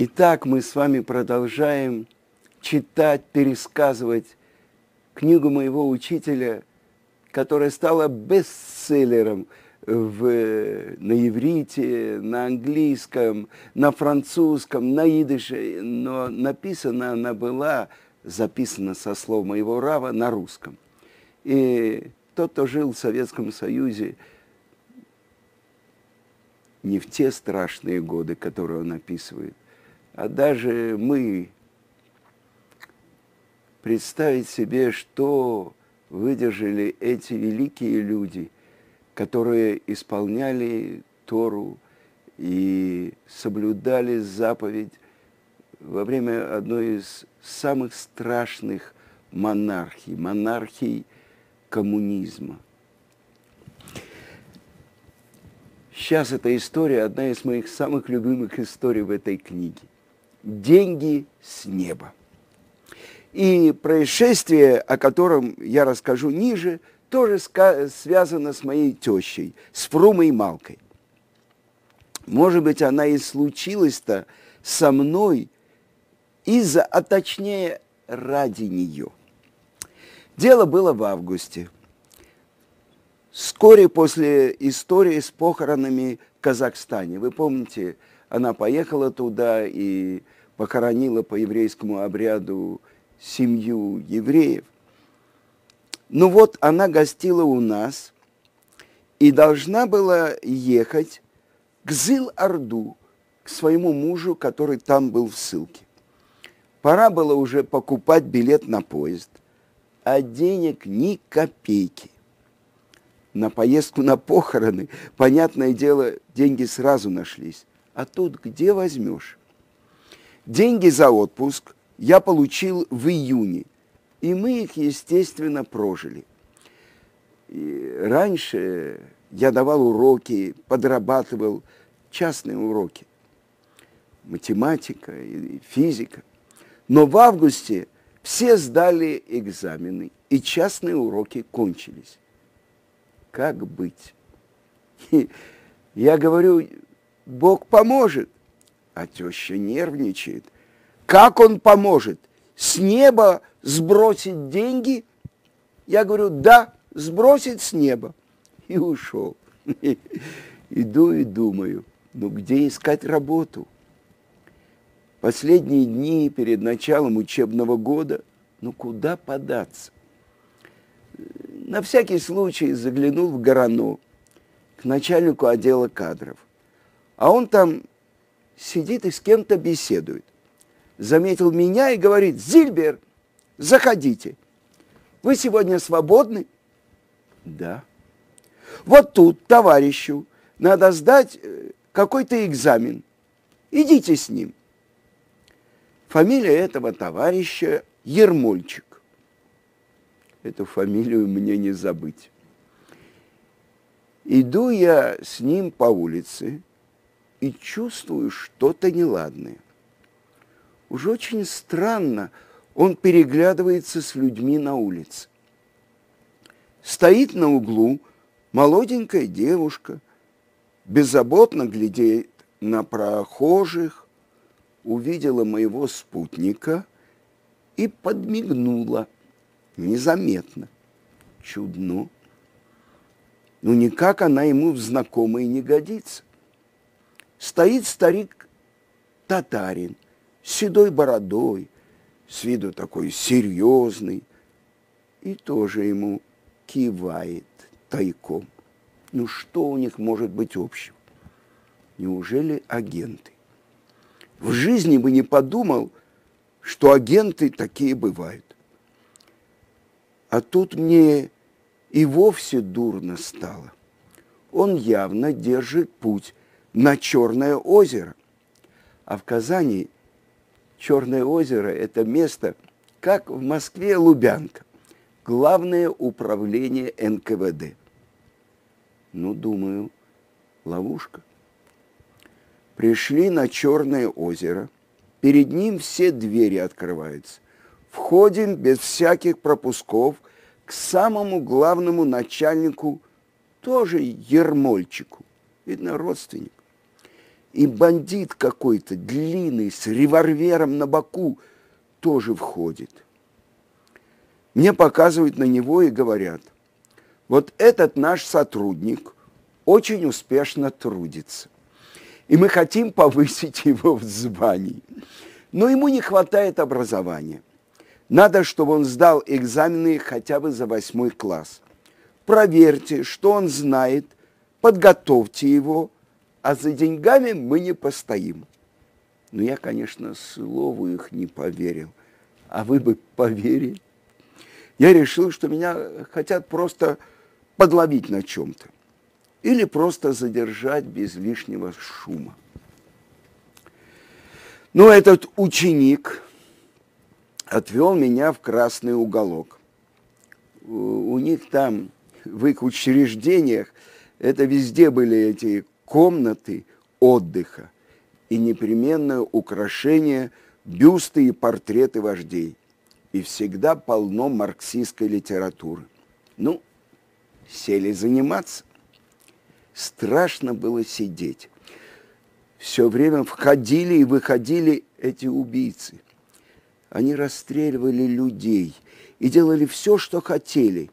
Итак, мы с вами продолжаем читать, пересказывать книгу моего учителя, которая стала бестселлером в, на иврите, на английском, на французском, на идыше, но написана она была, записана со слов моего Рава на русском. И тот, кто жил в Советском Союзе, не в те страшные годы, которые он описывает, а даже мы представить себе, что выдержали эти великие люди, которые исполняли Тору и соблюдали заповедь во время одной из самых страшных монархий, монархий коммунизма – Сейчас эта история одна из моих самых любимых историй в этой книге. Деньги с неба. И происшествие, о котором я расскажу ниже, тоже связано с моей тещей, с Фрумой Малкой. Может быть, она и случилась-то со мной из-за, а точнее ради нее. Дело было в августе – Вскоре после истории с похоронами в Казахстане, вы помните, она поехала туда и похоронила по еврейскому обряду семью евреев. Ну вот она гостила у нас и должна была ехать к Зил-Орду, к своему мужу, который там был в ссылке. Пора было уже покупать билет на поезд, а денег ни копейки на поездку на похороны, понятное дело, деньги сразу нашлись. А тут где возьмешь? Деньги за отпуск я получил в июне, и мы их, естественно, прожили. И раньше я давал уроки, подрабатывал частные уроки, математика и физика. Но в августе все сдали экзамены, и частные уроки кончились как быть? Я говорю, Бог поможет. А теща нервничает. Как он поможет? С неба сбросить деньги? Я говорю, да, сбросить с неба. И ушел. Иду и думаю, ну где искать работу? Последние дни перед началом учебного года, ну куда податься? на всякий случай заглянул в Горану к начальнику отдела кадров. А он там сидит и с кем-то беседует. Заметил меня и говорит, Зильбер, заходите. Вы сегодня свободны? Да. Вот тут товарищу надо сдать э, какой-то экзамен. Идите с ним. Фамилия этого товарища Ермольчик эту фамилию мне не забыть. Иду я с ним по улице и чувствую что-то неладное. Уже очень странно, он переглядывается с людьми на улице. Стоит на углу молоденькая девушка, беззаботно глядит на прохожих, увидела моего спутника и подмигнула – незаметно. Чудно. Ну, никак она ему в знакомые не годится. Стоит старик татарин, с седой бородой, с виду такой серьезный, и тоже ему кивает тайком. Ну, что у них может быть общего? Неужели агенты? В жизни бы не подумал, что агенты такие бывают. А тут мне и вовсе дурно стало. Он явно держит путь на Черное озеро. А в Казани Черное озеро – это место, как в Москве Лубянка, главное управление НКВД. Ну, думаю, ловушка. Пришли на Черное озеро, перед ним все двери открываются входим без всяких пропусков к самому главному начальнику, тоже Ермольчику, видно, родственник. И бандит какой-то, длинный, с револьвером на боку, тоже входит. Мне показывают на него и говорят, вот этот наш сотрудник очень успешно трудится. И мы хотим повысить его в звании. Но ему не хватает образования. Надо, чтобы он сдал экзамены хотя бы за восьмой класс. Проверьте, что он знает, подготовьте его, а за деньгами мы не постоим. Но я, конечно, слову их не поверил. А вы бы поверили? Я решил, что меня хотят просто подловить на чем-то. Или просто задержать без лишнего шума. Но этот ученик отвел меня в красный уголок. У них там, в их учреждениях, это везде были эти комнаты отдыха и непременное украшение бюсты и портреты вождей. И всегда полно марксистской литературы. Ну, сели заниматься. Страшно было сидеть. Все время входили и выходили эти убийцы. Они расстреливали людей и делали все, что хотели.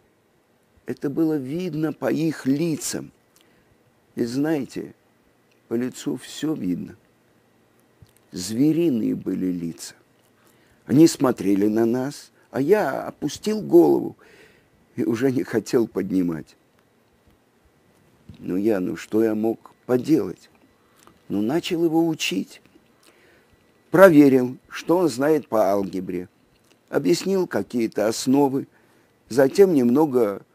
Это было видно по их лицам. И знаете, по лицу все видно. Звериные были лица. Они смотрели на нас, а я опустил голову и уже не хотел поднимать. Ну я, ну что я мог поделать? Ну начал его учить. Проверил, что он знает по алгебре. Объяснил какие-то основы. Затем немного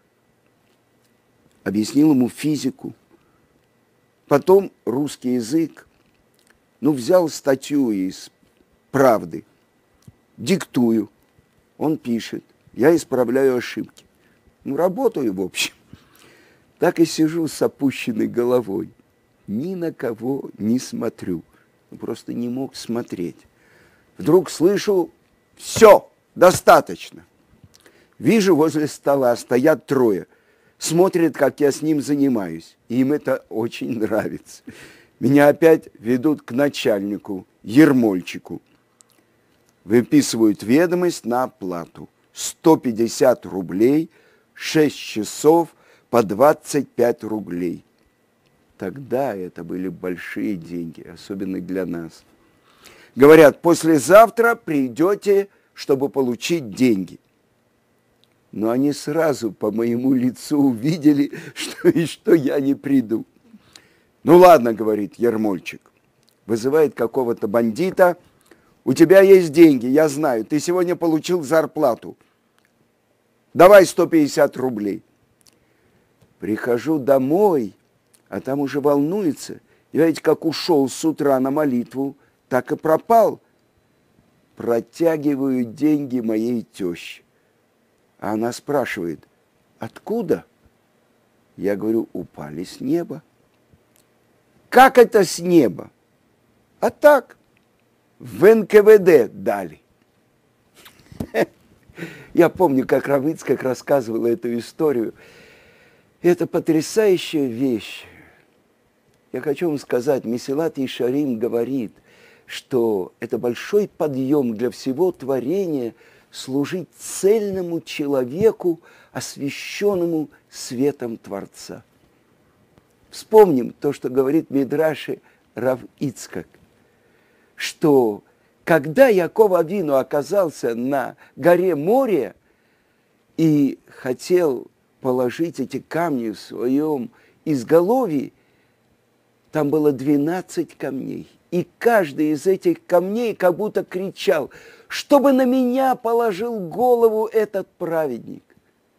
объяснил ему физику. Потом русский язык. Ну, взял статью из «Правды», диктую, он пишет, я исправляю ошибки. Ну, работаю, в общем. Так и сижу с опущенной головой. Ни на кого не смотрю. Ну, просто не мог смотреть. Вдруг слышу, все, достаточно. Вижу, возле стола стоят трое – смотрят, как я с ним занимаюсь. Им это очень нравится. Меня опять ведут к начальнику, Ермольчику. Выписывают ведомость на оплату. 150 рублей, 6 часов по 25 рублей. Тогда это были большие деньги, особенно для нас. Говорят, послезавтра придете, чтобы получить деньги – но они сразу по моему лицу увидели, что и что я не приду. Ну ладно, говорит Ермольчик, вызывает какого-то бандита, у тебя есть деньги, я знаю, ты сегодня получил зарплату. Давай 150 рублей. Прихожу домой, а там уже волнуется. Я ведь как ушел с утра на молитву, так и пропал. Протягиваю деньги моей теще. А она спрашивает, откуда? Я говорю, упали с неба. Как это с неба? А так, в НКВД дали. Я помню, как Равыцкак рассказывала эту историю. Это потрясающая вещь. Я хочу вам сказать, Месилат Ишарим говорит, что это большой подъем для всего творения – служить цельному человеку, освященному светом Творца. Вспомним то, что говорит Мидраши Рав Ицкак, что когда Яков Авину оказался на горе моря и хотел положить эти камни в своем изголовье, там было 12 камней. И каждый из этих камней как будто кричал – чтобы на меня положил голову этот праведник.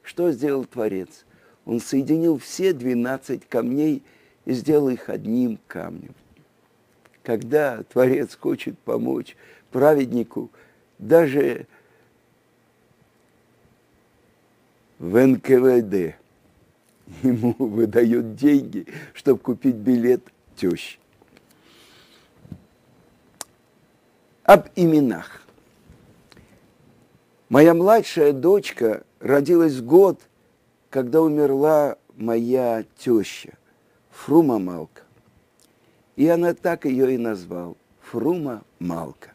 Что сделал Творец? Он соединил все 12 камней и сделал их одним камнем. Когда Творец хочет помочь праведнику, даже в НКВД ему выдает деньги, чтобы купить билет тещи. Об именах. Моя младшая дочка родилась год, когда умерла моя теща, Фрума Малка. И она так ее и назвал. Фрума Малка.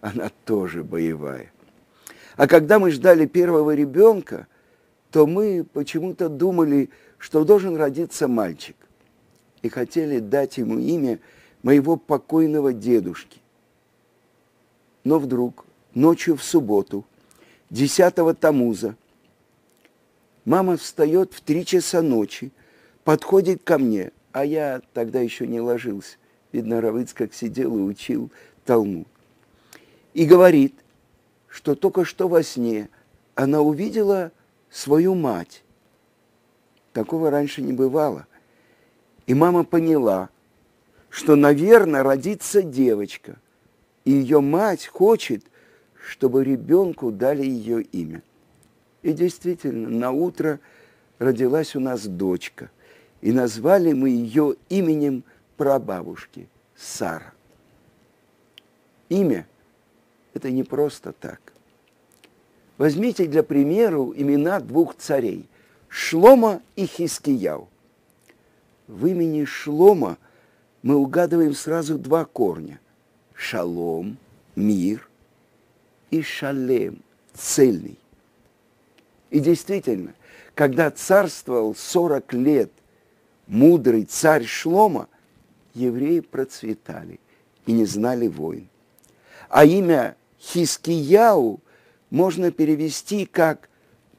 Она тоже боевая. А когда мы ждали первого ребенка, то мы почему-то думали, что должен родиться мальчик. И хотели дать ему имя моего покойного дедушки. Но вдруг, ночью в субботу, 10 Тамуза, мама встает в три часа ночи, подходит ко мне, а я тогда еще не ложился. Видно, Равыц как сидел и учил Талмуд. И говорит, что только что во сне она увидела свою мать. Такого раньше не бывало. И мама поняла, что, наверное, родится девочка. И ее мать хочет, чтобы ребенку дали ее имя. И действительно, на утро родилась у нас дочка. И назвали мы ее именем прабабушки Сара. Имя – это не просто так. Возьмите для примера имена двух царей – Шлома и Хискияу. В имени Шлома мы угадываем сразу два корня – шалом, мир, и шалем, цельный. И действительно, когда царствовал 40 лет мудрый царь Шлома, евреи процветали и не знали войн. А имя Хискияу можно перевести как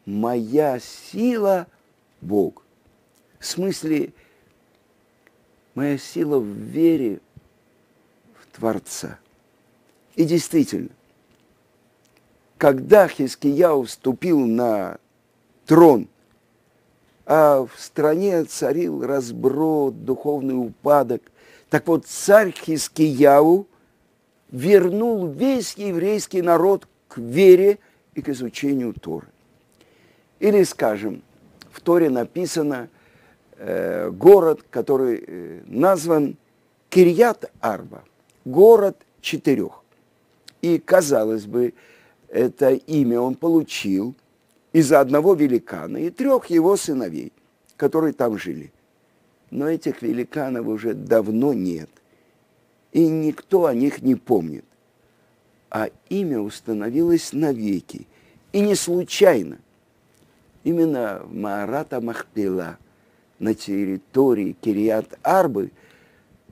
«моя сила – Бог». В смысле, моя сила в вере в Творца. И действительно, когда Хискияу вступил на трон, а в стране царил разброд, духовный упадок, так вот царь Хискияу вернул весь еврейский народ к вере и к изучению Торы. Или, скажем, в Торе написано э, город, который э, назван Кирьят Арба, город четырех. И, казалось бы, это имя он получил из-за одного великана и трех его сыновей, которые там жили. Но этих великанов уже давно нет, и никто о них не помнит а имя установилось навеки. И не случайно. Именно в Маарата Махпила, на территории Кириат-Арбы,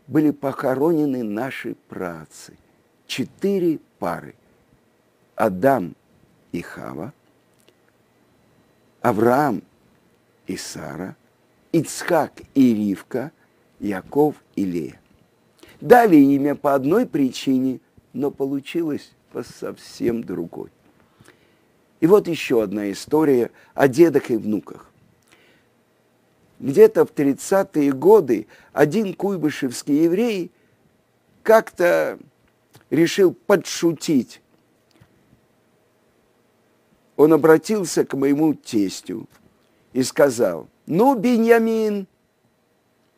были похоронены наши працы. Четыре пары. Адам и Хава, Авраам и Сара, Ицхак и Ривка, Яков и Лея. Дали имя по одной причине – но получилось по совсем другой. И вот еще одна история о дедах и внуках. Где-то в 30-е годы один куйбышевский еврей как-то решил подшутить. Он обратился к моему тестю и сказал, ну, Беньямин,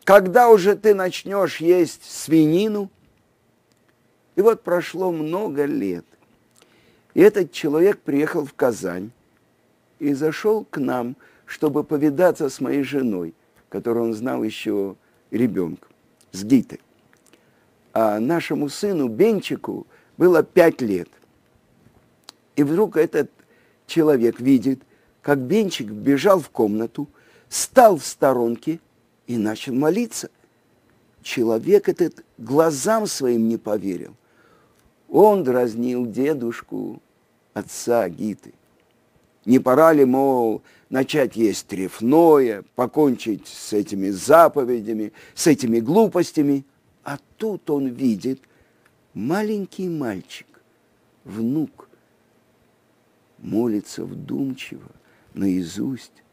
когда уже ты начнешь есть свинину? И вот прошло много лет. И этот человек приехал в Казань и зашел к нам, чтобы повидаться с моей женой, которую он знал еще ребенком, с Гитой. А нашему сыну Бенчику было пять лет. И вдруг этот человек видит, как Бенчик бежал в комнату, стал в сторонке и начал молиться. Человек этот глазам своим не поверил. Он дразнил дедушку, отца Гиты. Не пора ли, мол, начать есть трефное, покончить с этими заповедями, с этими глупостями? А тут он видит маленький мальчик, внук, молится вдумчиво, наизусть.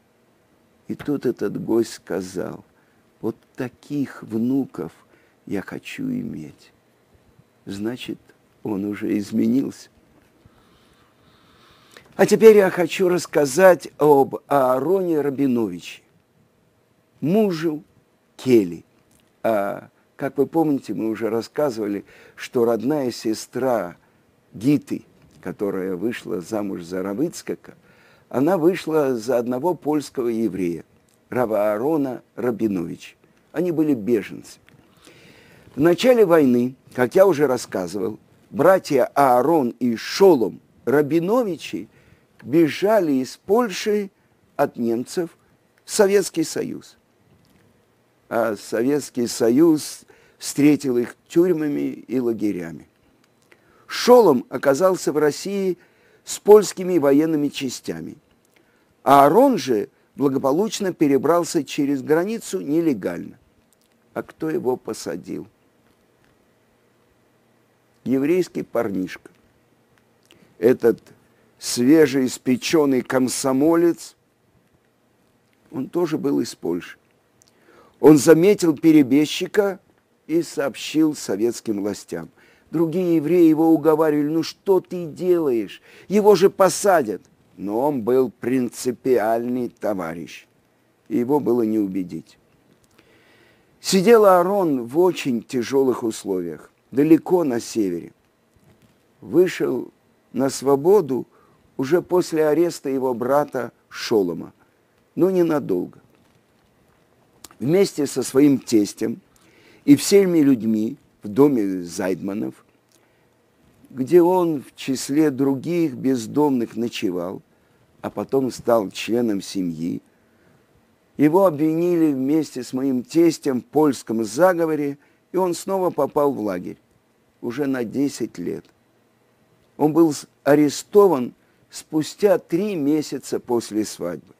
И тут этот гость сказал, вот таких внуков я хочу иметь. Значит, он уже изменился. А теперь я хочу рассказать об Аароне Рабиновиче, мужу Кели. А, как вы помните, мы уже рассказывали, что родная сестра Гиты, которая вышла замуж за Равыцкака, она вышла за одного польского еврея, Рава Аарона Рабиновича. Они были беженцы. В начале войны, как я уже рассказывал, братья Аарон и Шолом Рабиновичи бежали из Польши от немцев в Советский Союз. А Советский Союз встретил их тюрьмами и лагерями. Шолом оказался в России с польскими военными частями. А Аарон же благополучно перебрался через границу нелегально. А кто его посадил? Еврейский парнишка. Этот свежеиспеченный комсомолец, он тоже был из Польши. Он заметил перебежчика и сообщил советским властям. Другие евреи его уговаривали, ну что ты делаешь? Его же посадят. Но он был принципиальный товарищ. И его было не убедить. Сидел Аарон в очень тяжелых условиях, далеко на севере. Вышел на свободу уже после ареста его брата Шолома, но ненадолго. Вместе со своим тестем и всеми людьми в доме Зайдманов, где он в числе других бездомных ночевал, а потом стал членом семьи, его обвинили вместе с моим тестем в польском заговоре, и он снова попал в лагерь уже на 10 лет. Он был арестован спустя три месяца после свадьбы.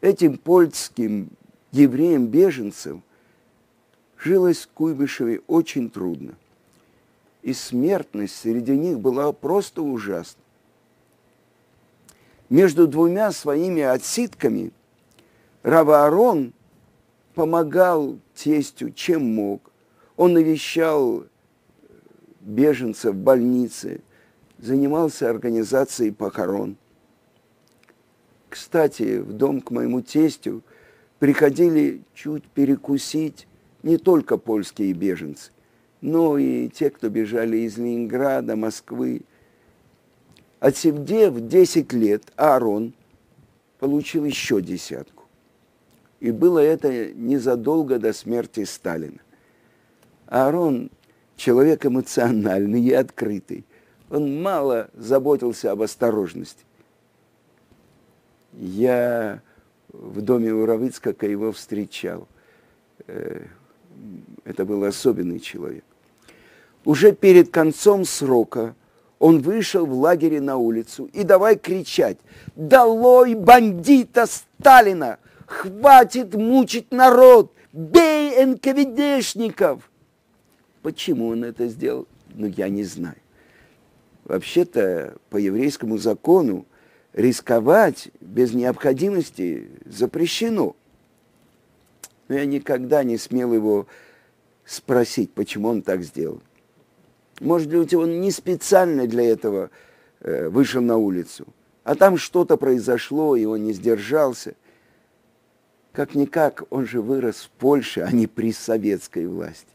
Этим польским евреям-беженцам жилось в Куйбышеве очень трудно. И смертность среди них была просто ужасна. Между двумя своими отсидками Раваарон помогал тестю, чем мог. Он навещал беженцев в больнице – занимался организацией похорон. Кстати, в дом к моему тестю приходили чуть перекусить не только польские беженцы, но и те, кто бежали из Ленинграда, Москвы. Отсидев 10 лет, Аарон получил еще десятку. И было это незадолго до смерти Сталина. Аарон человек эмоциональный и открытый он мало заботился об осторожности. Я в доме у Равыцкака его встречал. Э, это был особенный человек. Уже перед концом срока он вышел в лагере на улицу и давай кричать «Долой бандита Сталина! Хватит мучить народ! Бей НКВДшников!» Почему он это сделал? Ну, я не знаю вообще-то по еврейскому закону рисковать без необходимости запрещено. Но я никогда не смел его спросить, почему он так сделал. Может быть, он не специально для этого э, вышел на улицу, а там что-то произошло, и он не сдержался. Как-никак, он же вырос в Польше, а не при советской власти.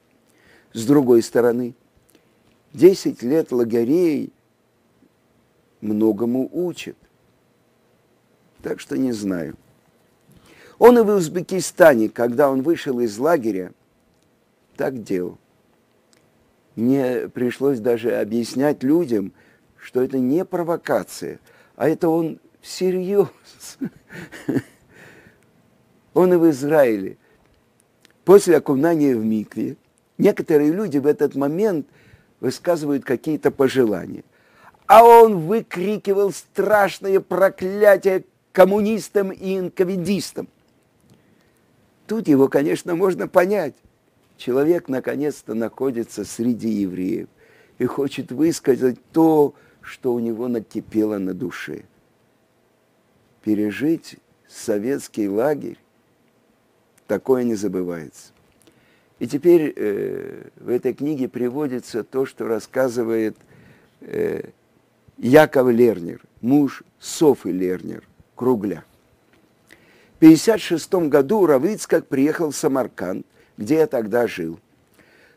С другой стороны, 10 лет лагерей многому учит. Так что не знаю. Он и в Узбекистане, когда он вышел из лагеря, так делал. Мне пришлось даже объяснять людям, что это не провокация, а это он всерьез. Он и в Израиле. После окунания в микве некоторые люди в этот момент высказывают какие-то пожелания – а он выкрикивал страшные проклятия коммунистам и инковидистам. Тут его, конечно, можно понять. Человек наконец-то находится среди евреев и хочет высказать то, что у него накипело на душе. Пережить советский лагерь, такое не забывается. И теперь э, в этой книге приводится то, что рассказывает э, Яков Лернер, муж Софы Лернер, Кругля. В 1956 году Равицкак приехал в Самарканд, где я тогда жил,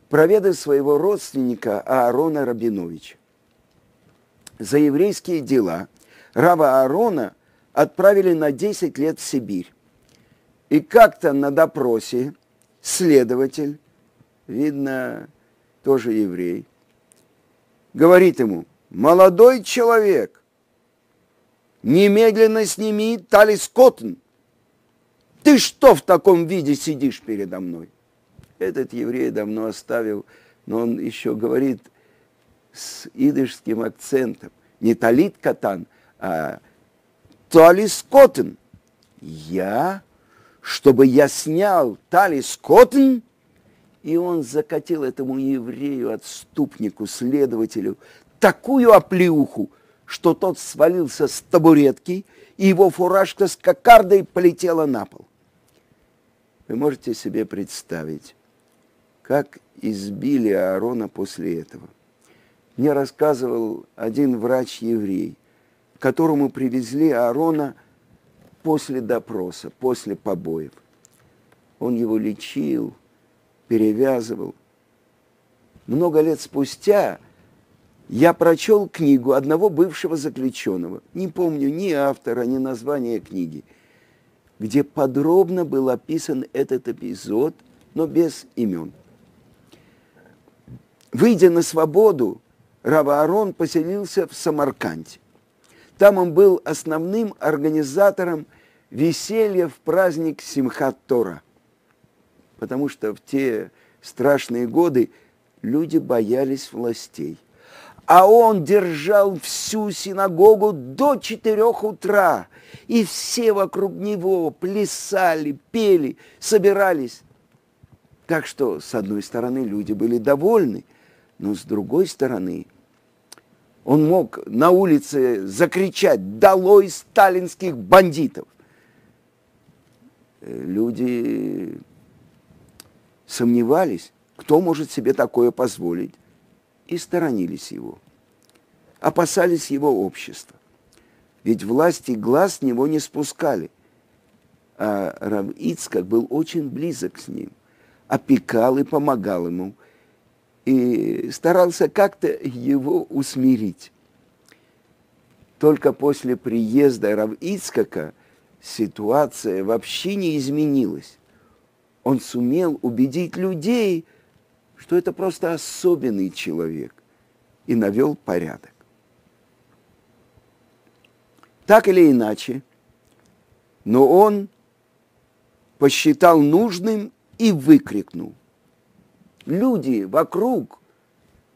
проведать своего родственника Аарона Рабиновича. За еврейские дела Рава Аарона отправили на 10 лет в Сибирь. И как-то на допросе следователь видно, тоже еврей, говорит ему, молодой человек, немедленно сними талис коттон. Ты что в таком виде сидишь передо мной? Этот еврей давно оставил, но он еще говорит с идышским акцентом. Не талит катан, а талис коттон. Я? Чтобы я снял талис коттон? И он закатил этому еврею, отступнику, следователю, такую оплеуху, что тот свалился с табуретки, и его фуражка с кокардой полетела на пол. Вы можете себе представить, как избили Аарона после этого. Мне рассказывал один врач-еврей, которому привезли Аарона после допроса, после побоев. Он его лечил, перевязывал. Много лет спустя я прочел книгу одного бывшего заключенного. Не помню ни автора, ни названия книги, где подробно был описан этот эпизод, но без имен. Выйдя на свободу, Рава Арон поселился в Самарканде. Там он был основным организатором веселья в праздник Симхат Тора – потому что в те страшные годы люди боялись властей. А он держал всю синагогу до четырех утра, и все вокруг него плясали, пели, собирались. Так что, с одной стороны, люди были довольны, но с другой стороны, он мог на улице закричать «Долой сталинских бандитов!» Люди сомневались, кто может себе такое позволить, и сторонились его. Опасались его общества. Ведь власти глаз с него не спускали. А Рав Ицкак был очень близок с ним, опекал и помогал ему, и старался как-то его усмирить. Только после приезда Рав Ицкака ситуация вообще не изменилась он сумел убедить людей, что это просто особенный человек, и навел порядок. Так или иначе, но он посчитал нужным и выкрикнул. Люди вокруг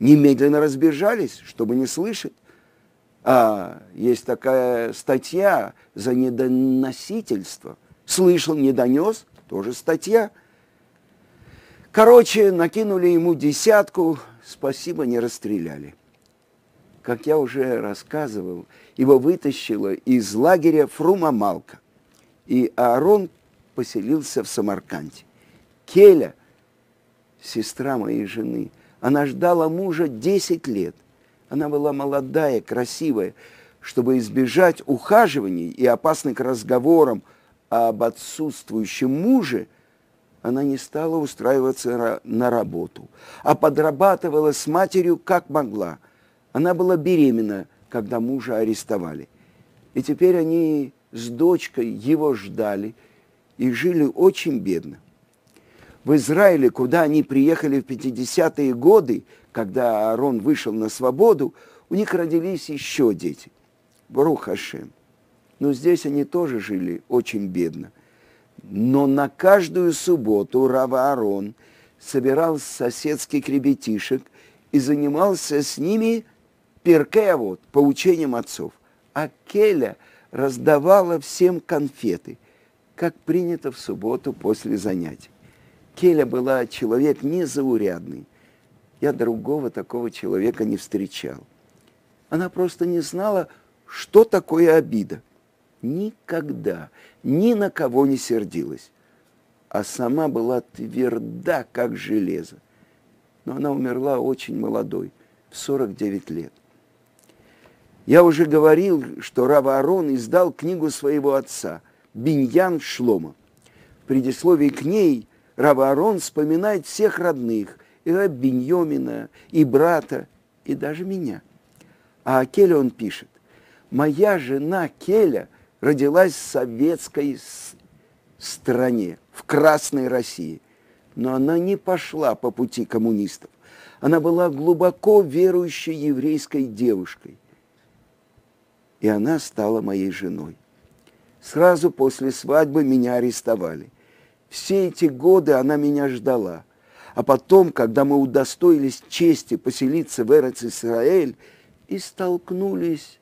немедленно разбежались, чтобы не слышать. А есть такая статья за недоносительство. Слышал, не донес – тоже статья. Короче, накинули ему десятку, спасибо, не расстреляли. Как я уже рассказывал, его вытащило из лагеря Фрума Малка, и Аарон поселился в Самарканде. Келя, сестра моей жены, она ждала мужа 10 лет. Она была молодая, красивая, чтобы избежать ухаживаний и опасных разговоров об отсутствующем муже, она не стала устраиваться на работу, а подрабатывала с матерью как могла. Она была беременна, когда мужа арестовали. И теперь они с дочкой его ждали и жили очень бедно. В Израиле, куда они приехали в 50-е годы, когда Аарон вышел на свободу, у них родились еще дети. Брух Хашем – но здесь они тоже жили очень бедно. Но на каждую субботу Рава Арон собирал соседских ребятишек и занимался с ними перкеавод, поучением отцов. А Келя раздавала всем конфеты, как принято в субботу после занятий. Келя была человек незаурядный. Я другого такого человека не встречал. Она просто не знала, что такое обида – никогда ни на кого не сердилась, а сама была тверда, как железо. Но она умерла очень молодой, в 49 лет. Я уже говорил, что Рава Арон издал книгу своего отца «Биньян Шлома». В предисловии к ней Рава вспоминает всех родных, и Биньомина, и брата, и даже меня. А о Келе он пишет, «Моя жена Келя родилась в советской стране, в Красной России. но она не пошла по пути коммунистов. Она была глубоко верующей еврейской девушкой. И она стала моей женой. Сразу после свадьбы меня арестовали. Все эти годы она меня ждала. А потом, когда мы удостоились чести поселиться в Эрец-Исраэль и столкнулись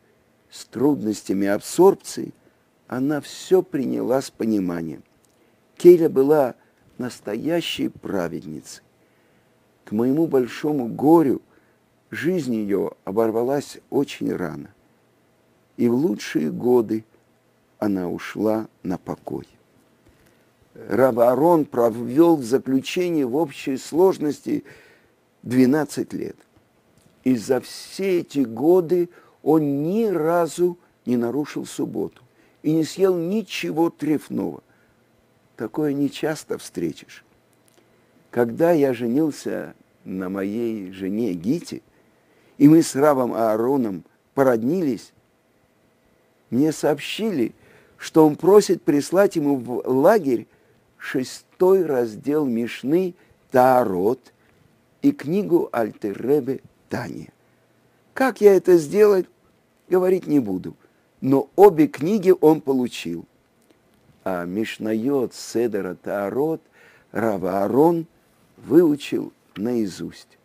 с трудностями абсорбции, она все приняла с пониманием. Кейля была настоящей праведницей. К моему большому горю жизнь ее оборвалась очень рано. И в лучшие годы она ушла на покой. Рав Арон провел в заключении в общей сложности 12 лет. И за все эти годы он ни разу не нарушил субботу и не съел ничего трефного. Такое не часто встретишь. Когда я женился на моей жене Гите, и мы с Равом Аароном породнились, мне сообщили, что он просит прислать ему в лагерь шестой раздел Мишны Таарот и книгу Альтеребе Тани. Как я это сделать, говорить не буду, но обе книги он получил. А Мишнайот Седера Таарот Рава Арон выучил наизусть.